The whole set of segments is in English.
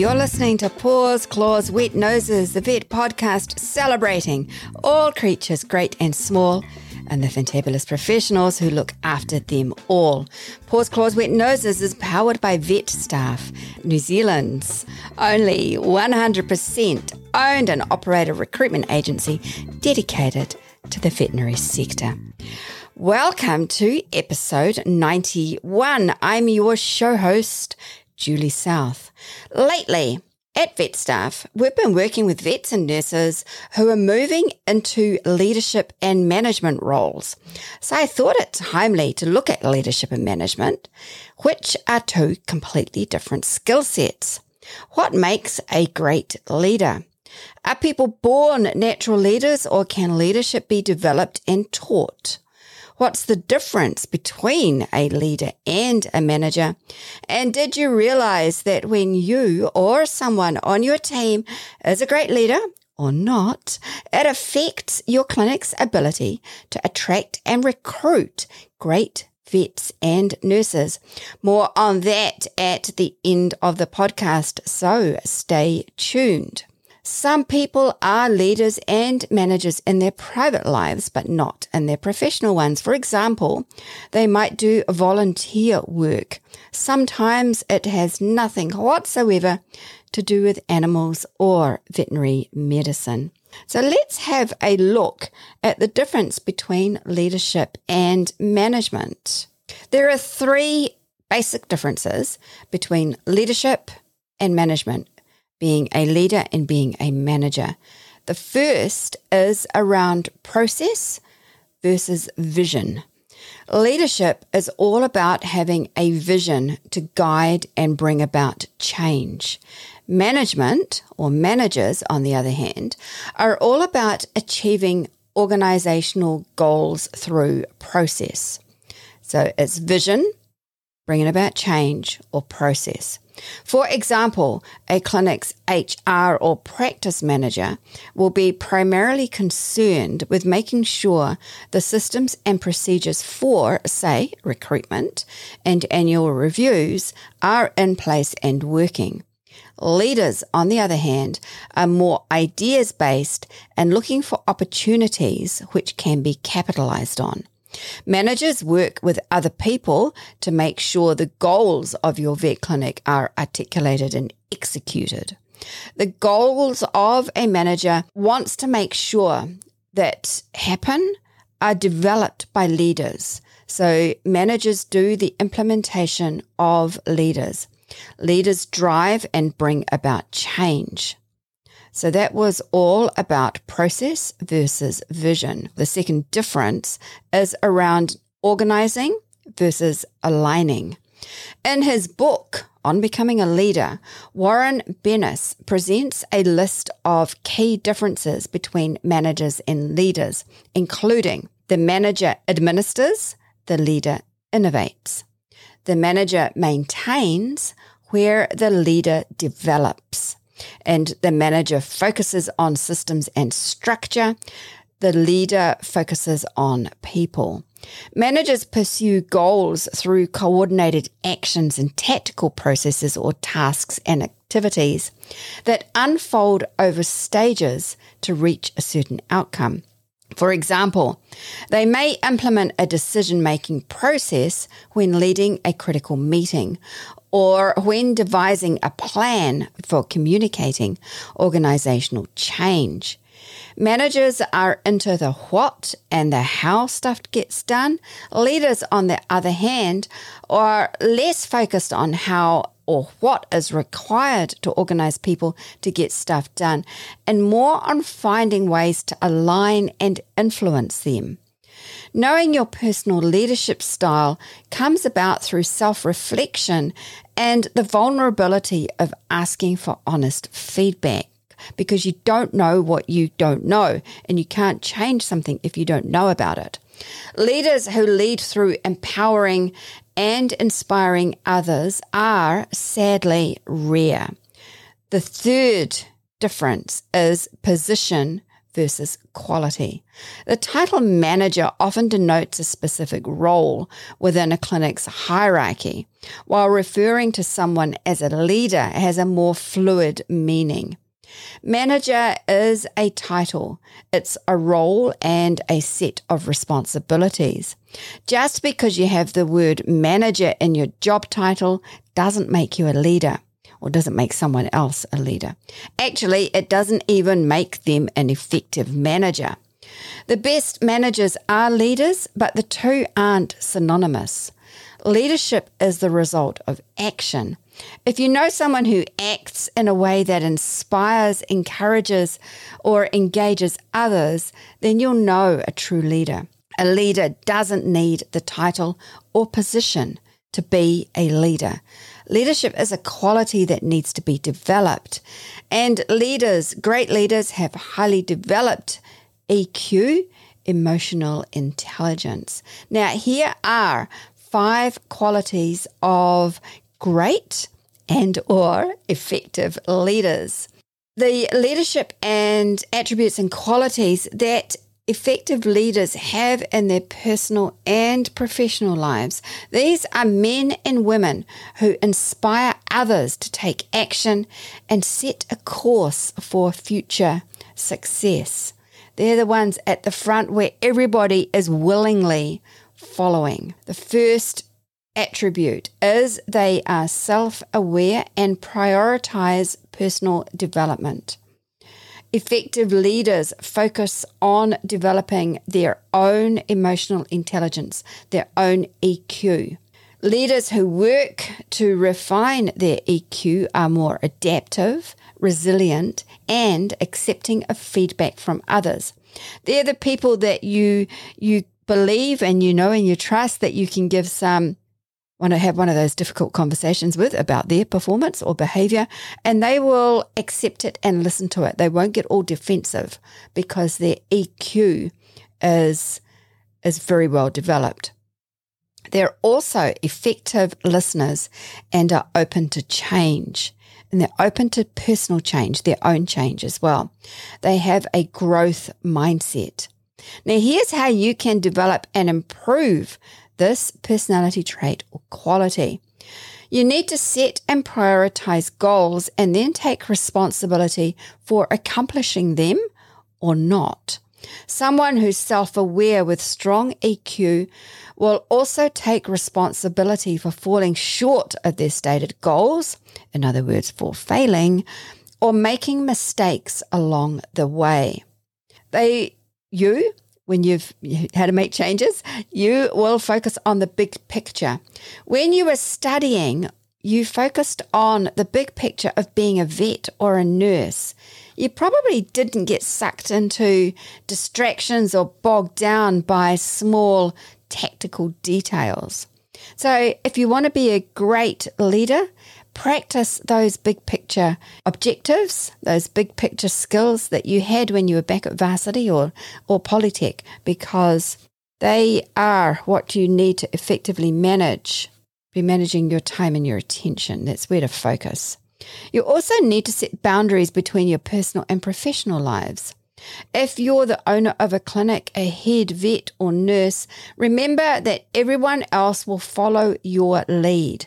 You're listening to Paws, Claws, Wet Noses, the vet podcast celebrating all creatures, great and small, and the fantabulous professionals who look after them all. Paws, Claws, Wet Noses is powered by Vet Staff, New Zealand's only 100% owned and operated recruitment agency dedicated to the veterinary sector. Welcome to episode 91. I'm your show host, Julie South. Lately, at VetStaff, we've been working with vets and nurses who are moving into leadership and management roles. So I thought it timely to look at leadership and management, which are two completely different skill sets. What makes a great leader? Are people born natural leaders or can leadership be developed and taught? What's the difference between a leader and a manager? And did you realize that when you or someone on your team is a great leader or not, it affects your clinic's ability to attract and recruit great vets and nurses. More on that at the end of the podcast, so stay tuned. Some people are leaders and managers in their private lives, but not in their professional ones. For example, they might do volunteer work. Sometimes it has nothing whatsoever to do with animals or veterinary medicine. So let's have a look at the difference between leadership and management. There are three basic differences between leadership and management being a leader and being a manager. The first is around process versus vision. Leadership is all about having a vision to guide and bring about change. Management, or managers, on the other hand, are all about achieving organizational goals through process. So it's vision, bringing about change, or process. For example, a clinic's HR or practice manager will be primarily concerned with making sure the systems and procedures for, say, recruitment and annual reviews are in place and working. Leaders, on the other hand, are more ideas based and looking for opportunities which can be capitalized on. Managers work with other people to make sure the goals of your vet clinic are articulated and executed. The goals of a manager wants to make sure that happen are developed by leaders. So managers do the implementation of leaders. Leaders drive and bring about change. So that was all about process versus vision. The second difference is around organizing versus aligning. In his book on becoming a leader, Warren Bennis presents a list of key differences between managers and leaders, including the manager administers, the leader innovates. The manager maintains where the leader develops and the manager focuses on systems and structure. The leader focuses on people. Managers pursue goals through coordinated actions and tactical processes or tasks and activities that unfold over stages to reach a certain outcome. For example, they may implement a decision making process when leading a critical meeting or when devising a plan for communicating organizational change. Managers are into the what and the how stuff gets done. Leaders, on the other hand, are less focused on how or what is required to organize people to get stuff done and more on finding ways to align and influence them. Knowing your personal leadership style comes about through self reflection and the vulnerability of asking for honest feedback because you don't know what you don't know and you can't change something if you don't know about it. Leaders who lead through empowering and inspiring others are sadly rare. The third difference is position versus quality. The title manager often denotes a specific role within a clinic's hierarchy, while referring to someone as a leader has a more fluid meaning. Manager is a title. It's a role and a set of responsibilities. Just because you have the word manager in your job title doesn't make you a leader or doesn't make someone else a leader. Actually, it doesn't even make them an effective manager. The best managers are leaders, but the two aren't synonymous. Leadership is the result of action. If you know someone who acts in a way that inspires, encourages, or engages others, then you'll know a true leader. A leader doesn't need the title or position to be a leader. Leadership is a quality that needs to be developed. And leaders, great leaders, have highly developed EQ, emotional intelligence. Now, here are five qualities of great and or effective leaders. The leadership and attributes and qualities that effective leaders have in their personal and professional lives. These are men and women who inspire others to take action and set a course for future success. They're the ones at the front where everybody is willingly following. The first attribute is they are self aware and prioritize personal development. Effective leaders focus on developing their own emotional intelligence, their own EQ. Leaders who work to refine their EQ are more adaptive, resilient, and accepting of feedback from others. They're the people that you you believe and you know and you trust that you can give some want to have one of those difficult conversations with about their performance or behavior, and they will accept it and listen to it. They won't get all defensive because their EQ is is very well developed. They're also effective listeners and are open to change. And they're open to personal change, their own change as well. They have a growth mindset. Now, here's how you can develop and improve this personality trait or quality. You need to set and prioritize goals and then take responsibility for accomplishing them or not. Someone who's self aware with strong EQ will also take responsibility for falling short of their stated goals, in other words, for failing, or making mistakes along the way. They, you, when you've had to make changes, you will focus on the big picture. When you were studying, you focused on the big picture of being a vet or a nurse. You probably didn't get sucked into distractions or bogged down by small tactical details. So, if you want to be a great leader, practice those big picture objectives, those big picture skills that you had when you were back at varsity or, or Polytech, because they are what you need to effectively manage, be managing your time and your attention. That's where to focus. You also need to set boundaries between your personal and professional lives. If you're the owner of a clinic, a head vet or nurse, remember that everyone else will follow your lead.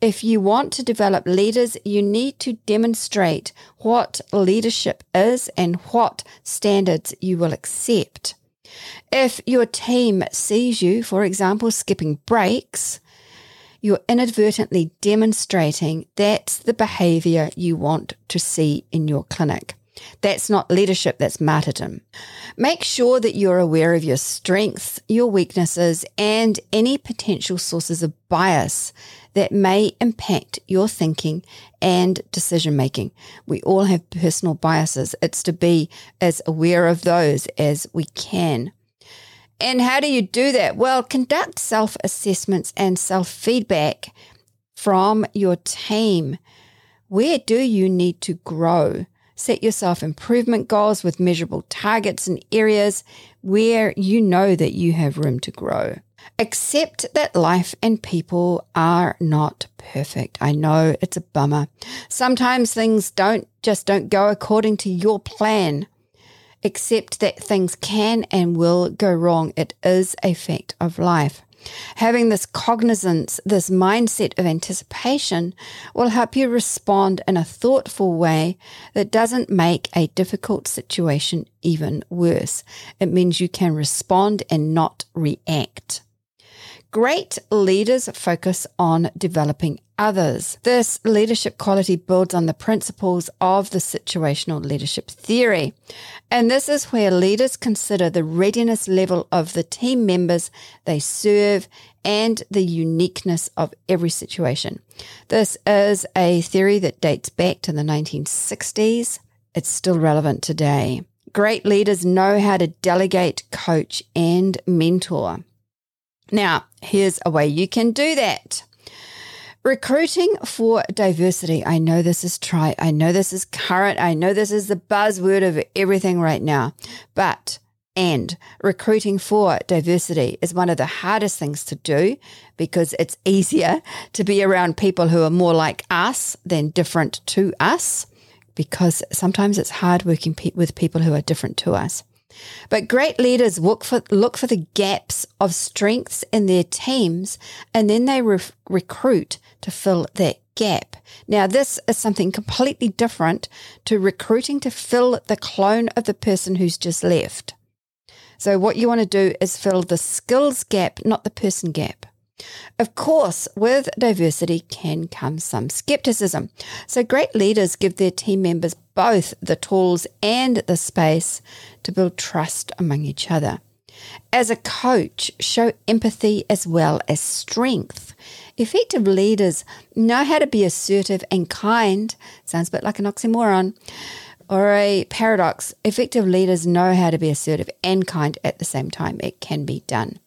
If you want to develop leaders, you need to demonstrate what leadership is and what standards you will accept. If your team sees you, for example, skipping breaks, you're inadvertently demonstrating that's the behavior you want to see in your clinic. That's not leadership, that's martyrdom. Make sure that you're aware of your strengths, your weaknesses, and any potential sources of bias that may impact your thinking and decision making. We all have personal biases. It's to be as aware of those as we can. And how do you do that? Well, conduct self assessments and self feedback from your team. Where do you need to grow? Set yourself improvement goals with measurable targets and areas where you know that you have room to grow. Accept that life and people are not perfect. I know it's a bummer. Sometimes things don't just don't go according to your plan. accept that things can and will go wrong. It is a fact of life. Having this cognizance, this mindset of anticipation will help you respond in a thoughtful way that doesn't make a difficult situation even worse. It means you can respond and not react. Great leaders focus on developing others. This leadership quality builds on the principles of the situational leadership theory. And this is where leaders consider the readiness level of the team members they serve and the uniqueness of every situation. This is a theory that dates back to the 1960s. It's still relevant today. Great leaders know how to delegate, coach, and mentor. Now, here's a way you can do that. Recruiting for diversity. I know this is try. I know this is current. I know this is the buzzword of everything right now. But and recruiting for diversity is one of the hardest things to do because it's easier to be around people who are more like us than different to us because sometimes it's hard working pe- with people who are different to us. But great leaders look for, look for the gaps of strengths in their teams and then they re- recruit to fill that gap. Now, this is something completely different to recruiting to fill the clone of the person who's just left. So, what you want to do is fill the skills gap, not the person gap. Of course, with diversity can come some skepticism. So, great leaders give their team members both the tools and the space to build trust among each other. As a coach, show empathy as well as strength. Effective leaders know how to be assertive and kind. Sounds a bit like an oxymoron or a paradox. Effective leaders know how to be assertive and kind at the same time. It can be done.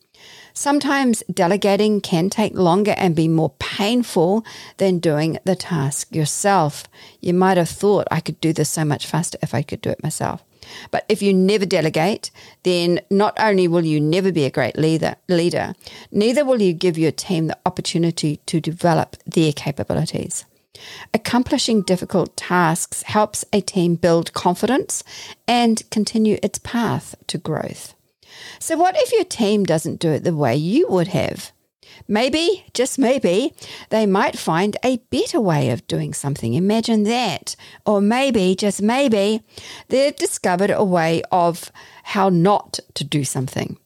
Sometimes delegating can take longer and be more painful than doing the task yourself. You might have thought I could do this so much faster if I could do it myself. But if you never delegate, then not only will you never be a great leader, leader, neither will you give your team the opportunity to develop their capabilities. Accomplishing difficult tasks helps a team build confidence and continue its path to growth. So, what if your team doesn't do it the way you would have? Maybe, just maybe, they might find a better way of doing something. Imagine that. Or maybe, just maybe, they've discovered a way of how not to do something.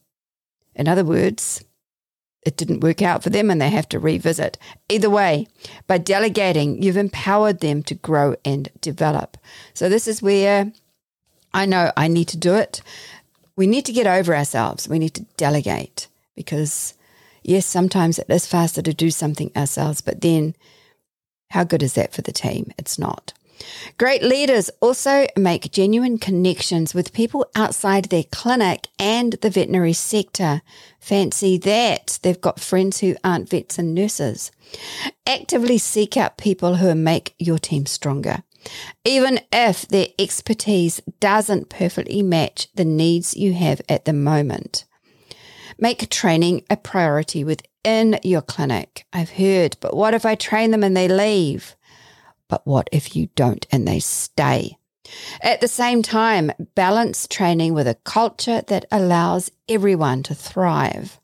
In other words, it didn't work out for them and they have to revisit. Either way, by delegating, you've empowered them to grow and develop. So, this is where I know I need to do it. We need to get over ourselves. We need to delegate because yes, sometimes it is faster to do something ourselves, but then how good is that for the team? It's not. Great leaders also make genuine connections with people outside their clinic and the veterinary sector. Fancy that. They've got friends who aren't vets and nurses. Actively seek out people who make your team stronger. Even if their expertise doesn't perfectly match the needs you have at the moment. Make training a priority within your clinic. I've heard, but what if I train them and they leave? But what if you don't and they stay? At the same time, balance training with a culture that allows everyone to thrive.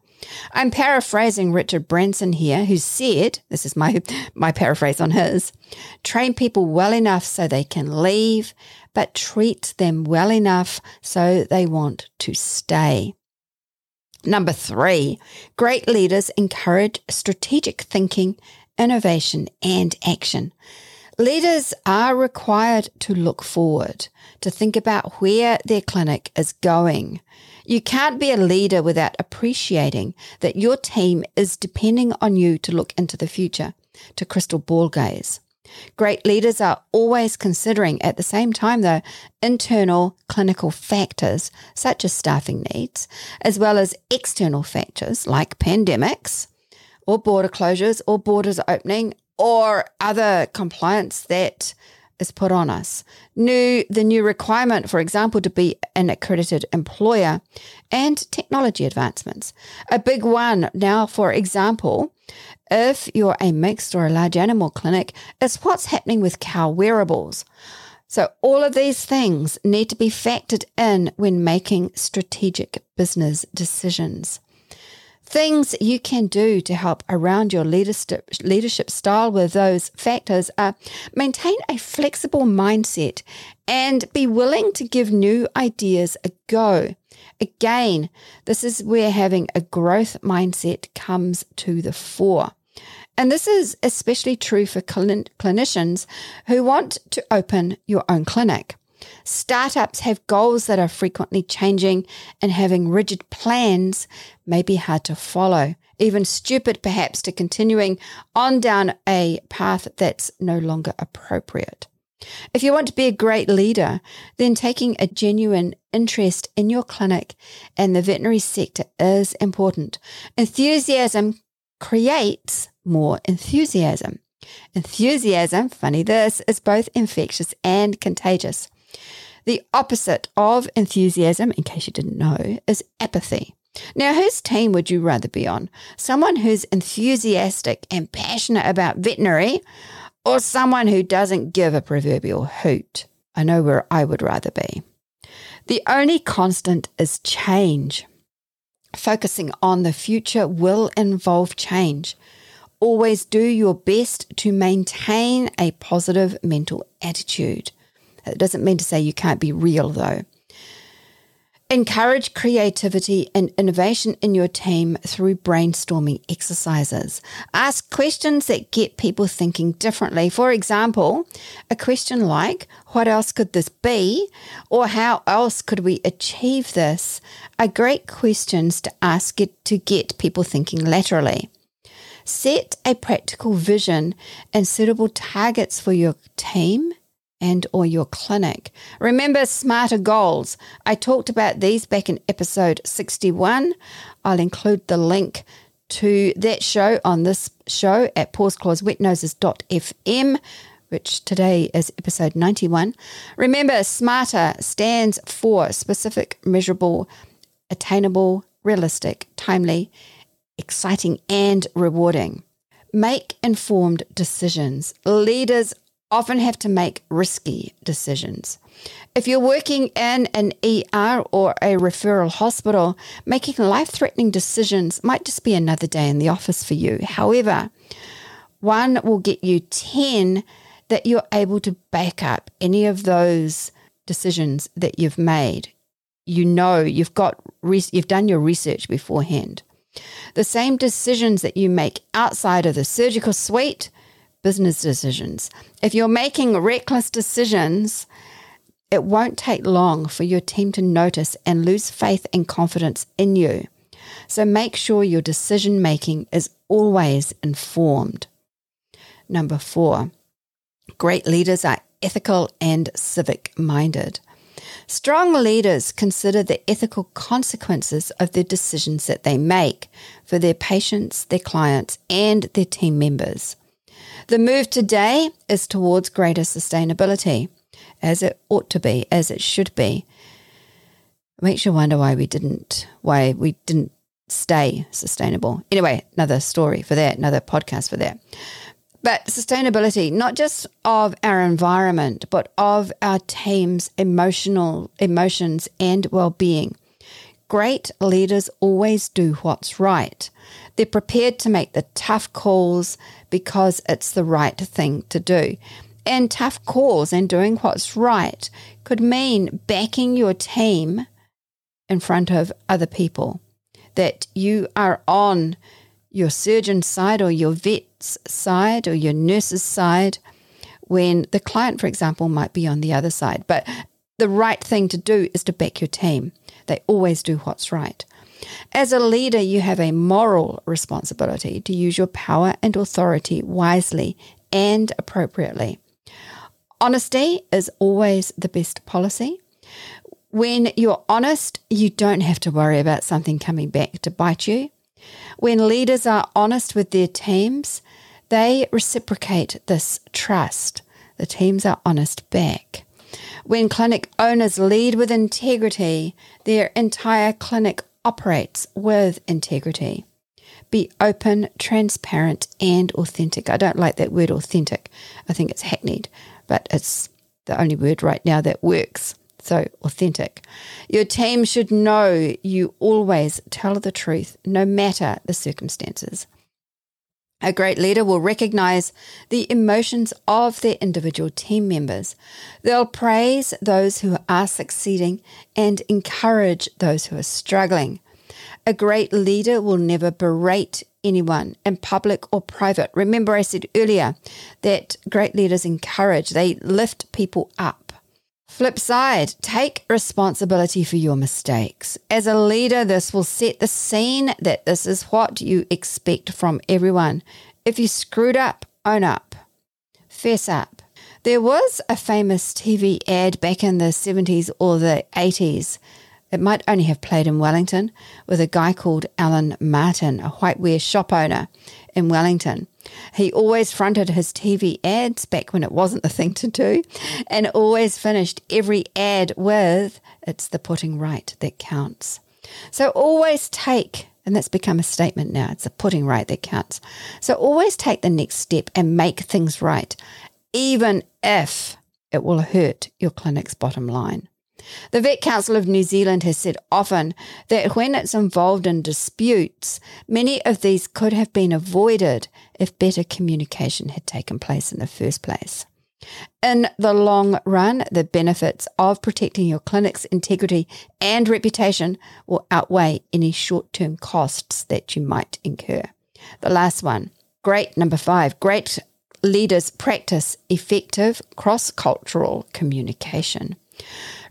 I'm paraphrasing Richard Branson here, who said, this is my, my paraphrase on his, train people well enough so they can leave, but treat them well enough so they want to stay. Number three, great leaders encourage strategic thinking, innovation, and action. Leaders are required to look forward, to think about where their clinic is going. You can't be a leader without appreciating that your team is depending on you to look into the future, to crystal ball gaze. Great leaders are always considering at the same time, though, internal clinical factors such as staffing needs, as well as external factors like pandemics or border closures or borders opening or other compliance that is put on us. New, the new requirement, for example, to be an accredited employer and technology advancements. A big one now, for example, if you're a mixed or a large animal clinic, is what's happening with cow wearables. So, all of these things need to be factored in when making strategic business decisions. Things you can do to help around your leadership, leadership style with those factors are maintain a flexible mindset and be willing to give new ideas a go. Again, this is where having a growth mindset comes to the fore. And this is especially true for clinicians who want to open your own clinic. Startups have goals that are frequently changing, and having rigid plans may be hard to follow, even stupid perhaps to continuing on down a path that's no longer appropriate. If you want to be a great leader, then taking a genuine interest in your clinic and the veterinary sector is important. Enthusiasm creates more enthusiasm. Enthusiasm, funny this, is both infectious and contagious. The opposite of enthusiasm, in case you didn't know, is apathy. Now, whose team would you rather be on? Someone who's enthusiastic and passionate about veterinary, or someone who doesn't give a proverbial hoot? I know where I would rather be. The only constant is change. Focusing on the future will involve change. Always do your best to maintain a positive mental attitude. It doesn't mean to say you can't be real, though. Encourage creativity and innovation in your team through brainstorming exercises. Ask questions that get people thinking differently. For example, a question like, What else could this be? or How else could we achieve this? are great questions to ask it to get people thinking laterally. Set a practical vision and suitable targets for your team and or your clinic. Remember smarter goals. I talked about these back in episode 61. I'll include the link to that show on this show at pawsclawswetnoses.fm which today is episode 91. Remember, SMARTER stands for specific, measurable, attainable, realistic, timely, exciting, and rewarding. Make informed decisions. Leaders often have to make risky decisions. If you're working in an ER or a referral hospital, making life threatening decisions might just be another day in the office for you. However, one will get you 10 that you're able to back up any of those decisions that you've made. You know you've got you've done your research beforehand. The same decisions that you make outside of the surgical suite business decisions. If you're making reckless decisions, it won't take long for your team to notice and lose faith and confidence in you. So make sure your decision making is always informed. Number four, great leaders are ethical and civic minded. Strong leaders consider the ethical consequences of the decisions that they make for their patients, their clients, and their team members. The move today is towards greater sustainability, as it ought to be, as it should be. It makes you wonder why we didn't, why we didn't stay sustainable. Anyway, another story for that, another podcast for that. But sustainability, not just of our environment, but of our team's emotional emotions and well-being. Great leaders always do what's right. They're prepared to make the tough calls because it's the right thing to do. And tough calls and doing what's right could mean backing your team in front of other people, that you are on your surgeon's side or your vet's side or your nurse's side when the client, for example, might be on the other side. But the right thing to do is to back your team. They always do what's right. As a leader, you have a moral responsibility to use your power and authority wisely and appropriately. Honesty is always the best policy. When you're honest, you don't have to worry about something coming back to bite you. When leaders are honest with their teams, they reciprocate this trust. The teams are honest back. When clinic owners lead with integrity, their entire clinic operates with integrity. Be open, transparent, and authentic. I don't like that word authentic. I think it's hackneyed, but it's the only word right now that works. So authentic. Your team should know you always tell the truth, no matter the circumstances. A great leader will recognize the emotions of their individual team members. They'll praise those who are succeeding and encourage those who are struggling. A great leader will never berate anyone in public or private. Remember, I said earlier that great leaders encourage, they lift people up. Flip side, take responsibility for your mistakes. As a leader, this will set the scene that this is what you expect from everyone. If you screwed up, own up, fess up. There was a famous TV ad back in the 70s or the 80s it might only have played in Wellington with a guy called Alan Martin, a whiteware shop owner in Wellington. He always fronted his TV ads back when it wasn't the thing to do and always finished every ad with, It's the putting right that counts. So always take, and that's become a statement now, it's the putting right that counts. So always take the next step and make things right, even if it will hurt your clinic's bottom line. The Vet Council of New Zealand has said often that when it's involved in disputes, many of these could have been avoided if better communication had taken place in the first place. In the long run, the benefits of protecting your clinic's integrity and reputation will outweigh any short term costs that you might incur. The last one, great number five, great leaders practice effective cross cultural communication.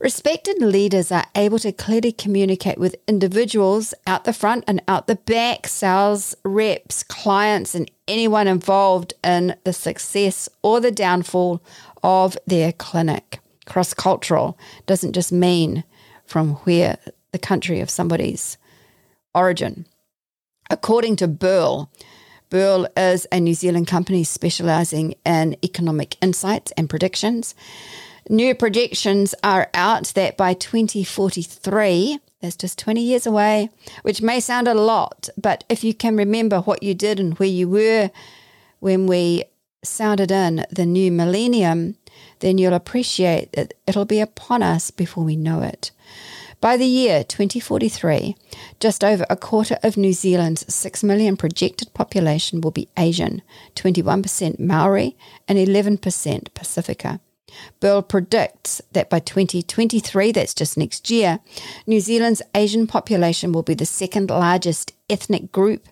Respected leaders are able to clearly communicate with individuals out the front and out the back, sales reps, clients, and anyone involved in the success or the downfall of their clinic. Cross cultural doesn't just mean from where the country of somebody's origin. According to BERL, BERL is a New Zealand company specializing in economic insights and predictions. New projections are out that by 2043, that's just 20 years away, which may sound a lot, but if you can remember what you did and where you were when we sounded in the new millennium, then you'll appreciate that it'll be upon us before we know it. By the year 2043, just over a quarter of New Zealand's 6 million projected population will be Asian, 21% Maori, and 11% Pasifika. BERL predicts that by 2023, that's just next year, New Zealand's Asian population will be the second largest ethnic group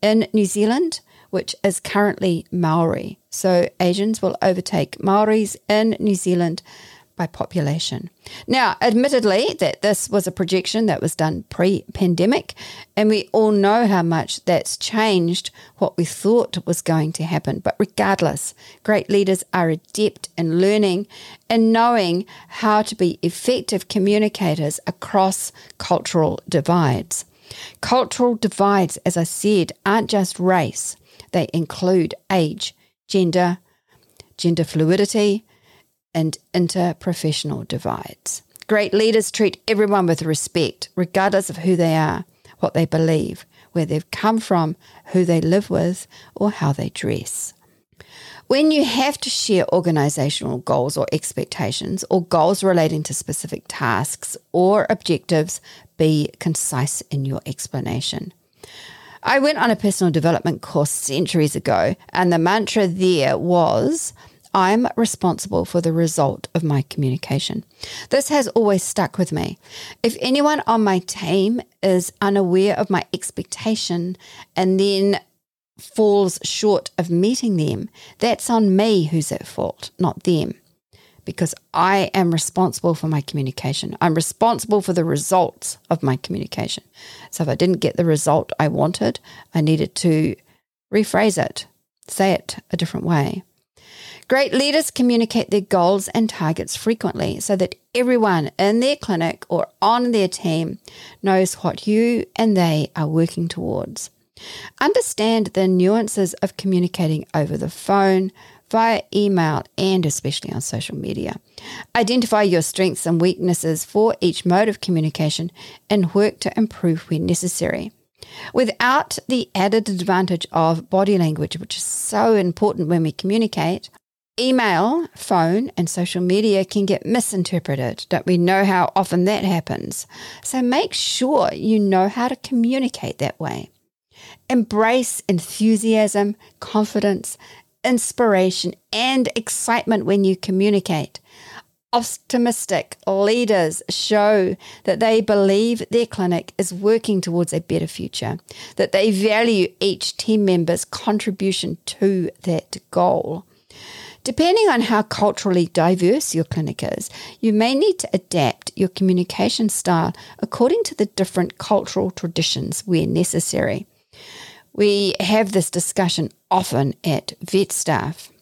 in New Zealand, which is currently Maori. So Asians will overtake Maoris in New Zealand by population. Now, admittedly, that this was a projection that was done pre pandemic, and we all know how much that's changed what we thought was going to happen. But regardless, great leaders are adept in learning and knowing how to be effective communicators across cultural divides. Cultural divides, as I said, aren't just race, they include age, gender, gender fluidity and interprofessional divides. Great leaders treat everyone with respect, regardless of who they are, what they believe, where they've come from, who they live with, or how they dress. When you have to share organizational goals or expectations, or goals relating to specific tasks or objectives, be concise in your explanation. I went on a personal development course centuries ago, and the mantra there was I'm responsible for the result of my communication. This has always stuck with me. If anyone on my team is unaware of my expectation and then falls short of meeting them, that's on me who's at fault, not them. Because I am responsible for my communication. I'm responsible for the results of my communication. So if I didn't get the result I wanted, I needed to rephrase it, say it a different way. Great leaders communicate their goals and targets frequently so that everyone in their clinic or on their team knows what you and they are working towards. Understand the nuances of communicating over the phone, via email, and especially on social media. Identify your strengths and weaknesses for each mode of communication and work to improve where necessary. Without the added advantage of body language, which is so important when we communicate, Email, phone, and social media can get misinterpreted. Don't we know how often that happens? So make sure you know how to communicate that way. Embrace enthusiasm, confidence, inspiration, and excitement when you communicate. Optimistic leaders show that they believe their clinic is working towards a better future, that they value each team member's contribution to that goal. Depending on how culturally diverse your clinic is, you may need to adapt your communication style according to the different cultural traditions where necessary. We have this discussion often at vet staff.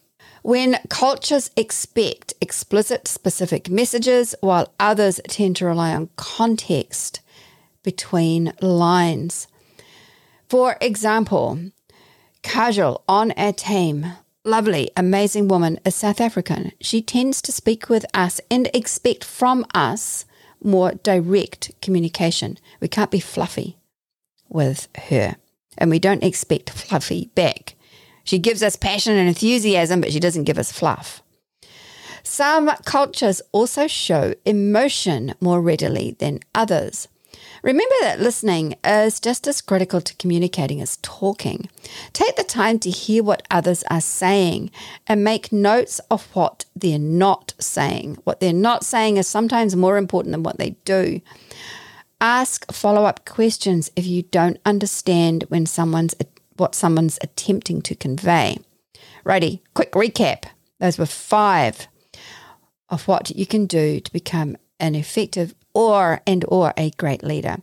When cultures expect explicit specific messages while others tend to rely on context between lines. For example, Kajal on our team lovely, amazing woman is South African. She tends to speak with us and expect from us more direct communication. We can't be fluffy with her, and we don't expect fluffy back. She gives us passion and enthusiasm, but she doesn't give us fluff. Some cultures also show emotion more readily than others. Remember that listening is just as critical to communicating as talking. Take the time to hear what others are saying and make notes of what they're not saying. What they're not saying is sometimes more important than what they do. Ask follow up questions if you don't understand when someone's what someone's attempting to convey. Righty, quick recap. Those were five of what you can do to become an effective or and or a great leader.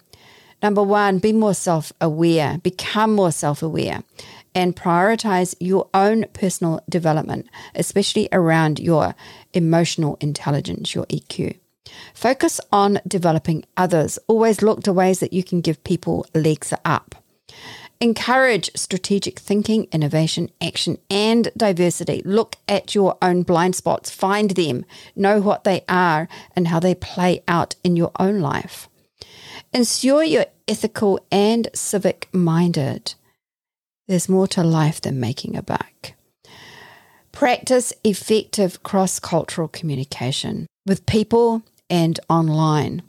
Number one, be more self-aware, become more self-aware and prioritize your own personal development, especially around your emotional intelligence, your EQ. Focus on developing others. Always look to ways that you can give people legs up. Encourage strategic thinking, innovation, action, and diversity. Look at your own blind spots, find them, know what they are, and how they play out in your own life. Ensure you're ethical and civic minded. There's more to life than making a buck. Practice effective cross cultural communication with people and online.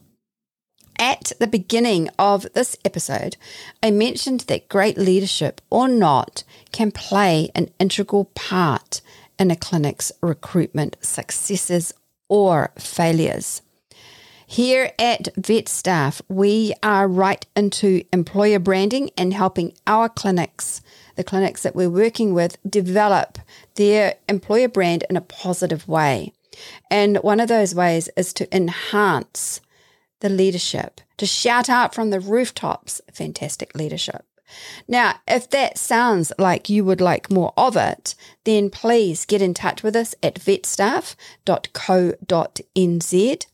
At the beginning of this episode, I mentioned that great leadership or not can play an integral part in a clinic's recruitment successes or failures. Here at Vet Staff, we are right into employer branding and helping our clinics, the clinics that we're working with, develop their employer brand in a positive way. And one of those ways is to enhance the leadership, to shout out from the rooftops, fantastic leadership. Now, if that sounds like you would like more of it, then please get in touch with us at vetstaff.co.nz.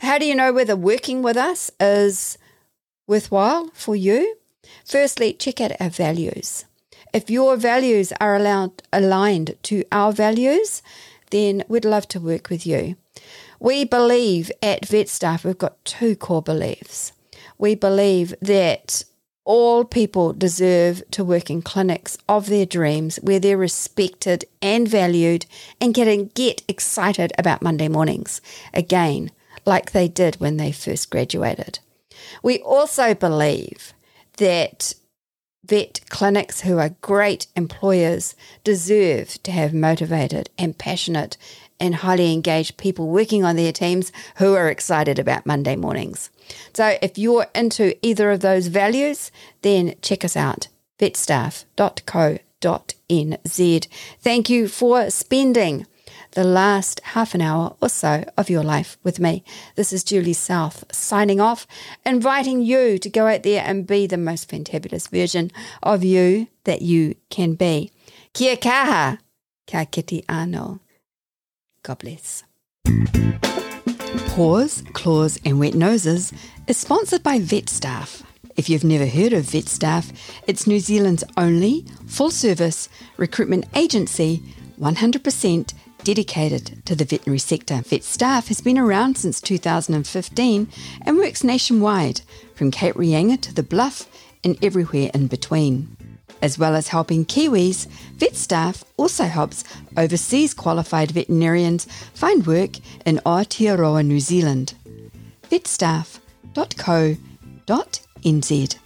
How do you know whether working with us is worthwhile for you? Firstly, check out our values. If your values are allowed, aligned to our values, then we'd love to work with you. We believe at VetStaff, we've got two core beliefs. We believe that all people deserve to work in clinics of their dreams where they're respected and valued and can get excited about Monday mornings again, like they did when they first graduated. We also believe that vet clinics who are great employers deserve to have motivated and passionate and highly engaged people working on their teams who are excited about Monday mornings. So if you're into either of those values, then check us out vetstaff.co.nz. Thank you for spending the last half an hour or so of your life with me. This is Julie South signing off, inviting you to go out there and be the most fantabulous version of you that you can be. Kia kaha, ka kite ano. God bless. Paws, Claws, and Wet Noses is sponsored by VetStaff. If you've never heard of VetStaff, it's New Zealand's only full service recruitment agency, 100% dedicated to the veterinary sector. VetStaff has been around since 2015 and works nationwide, from Cape Reinga to the Bluff and everywhere in between. As well as helping Kiwis, vet staff also helps overseas qualified veterinarians find work in Aotearoa, New Zealand. vetstaff.co.nz